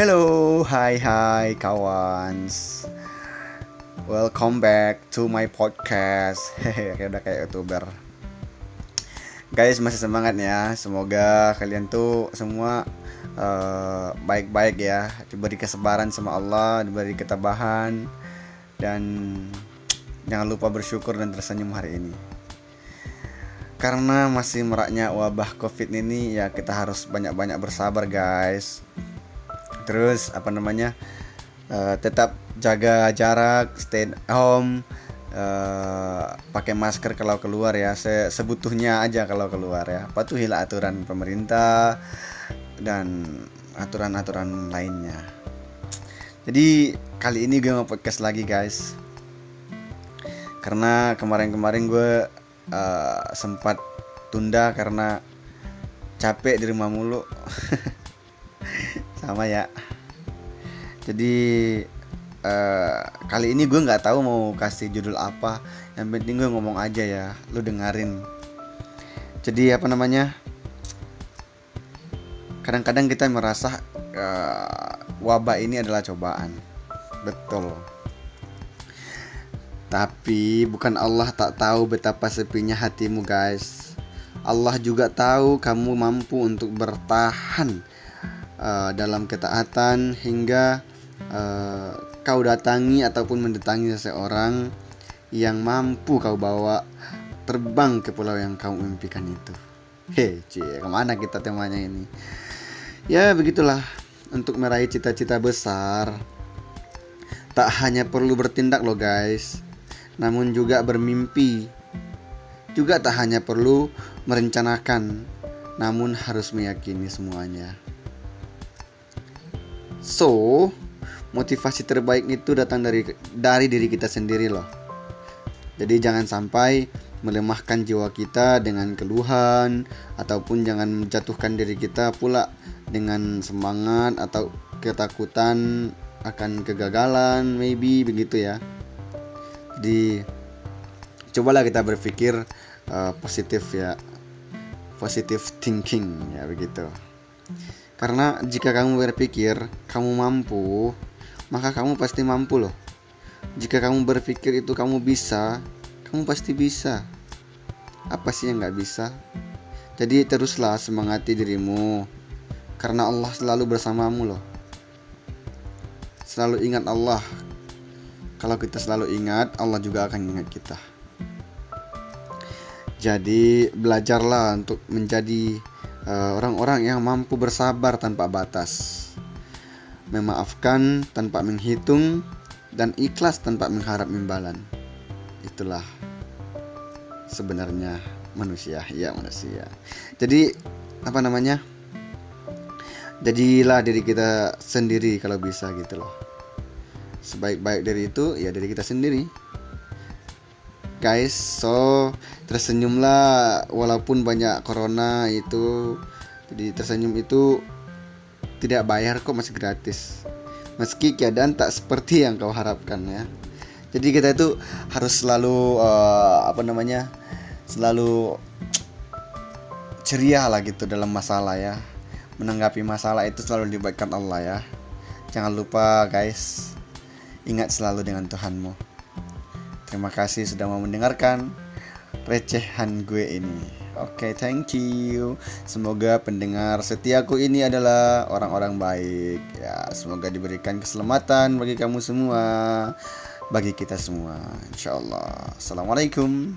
hello, hai hai kawans Welcome back to my podcast. Hehehe, udah kayak youtuber. Guys masih semangat ya. Semoga kalian tuh semua eh, baik-baik ya. Diberi kesabaran sama Allah Diberi ketabahan Dan jangan lupa bersyukur dan tersenyum hari ini. Karena masih meraknya wabah covid ini ya kita harus banyak-banyak bersabar guys terus apa namanya eh, tetap jaga jarak stay at home eh, pakai masker kalau keluar ya. Se sebutuhnya aja kalau keluar ya. Patuhilah aturan pemerintah dan aturan-aturan lainnya. Jadi kali ini gue mau podcast lagi guys. Karena kemarin-kemarin gue eh, sempat tunda karena capek di rumah mulu sama ya. Jadi eh, kali ini gue nggak tahu mau kasih judul apa. Yang penting gue ngomong aja ya. Lu dengerin. Jadi apa namanya? Kadang-kadang kita merasa eh, wabah ini adalah cobaan. Betul. Tapi bukan Allah tak tahu betapa sepinya hatimu guys. Allah juga tahu kamu mampu untuk bertahan uh, dalam ketaatan hingga uh, kau datangi ataupun mendatangi seseorang yang mampu kau bawa terbang ke pulau yang kau impikan itu. Hei, cie, ke mana kita temanya ini? Ya begitulah untuk meraih cita-cita besar tak hanya perlu bertindak loh guys, namun juga bermimpi. Juga tak hanya perlu merencanakan, namun harus meyakini semuanya. So, motivasi terbaik itu datang dari dari diri kita sendiri loh. Jadi jangan sampai melemahkan jiwa kita dengan keluhan ataupun jangan menjatuhkan diri kita pula dengan semangat atau ketakutan akan kegagalan maybe begitu ya. Jadi cobalah kita berpikir uh, positif ya. Positive thinking ya begitu. Karena jika kamu berpikir kamu mampu, maka kamu pasti mampu loh. Jika kamu berpikir itu kamu bisa, kamu pasti bisa. Apa sih yang nggak bisa? Jadi teruslah semangati dirimu, karena Allah selalu bersamamu loh. Selalu ingat Allah. Kalau kita selalu ingat, Allah juga akan ingat kita. Jadi belajarlah untuk menjadi orang-orang yang mampu bersabar tanpa batas, memaafkan tanpa menghitung, dan ikhlas tanpa mengharap imbalan. Itulah sebenarnya manusia, ya manusia. Jadi apa namanya? Jadilah diri kita sendiri kalau bisa gitu loh. Sebaik-baik dari itu ya dari kita sendiri guys. So tersenyumlah walaupun banyak corona itu. Jadi tersenyum itu tidak bayar kok masih gratis. Meski keadaan tak seperti yang kau harapkan ya. Jadi kita itu harus selalu uh, apa namanya selalu ceria lah gitu dalam masalah ya. Menanggapi masalah itu selalu dibaikan Allah ya. Jangan lupa guys ingat selalu dengan Tuhanmu Terima kasih sudah mau mendengarkan recehan gue ini. Oke, okay, thank you. Semoga pendengar setiaku ini adalah orang-orang baik. Ya, semoga diberikan keselamatan bagi kamu semua, bagi kita semua. Insya Allah. Assalamualaikum.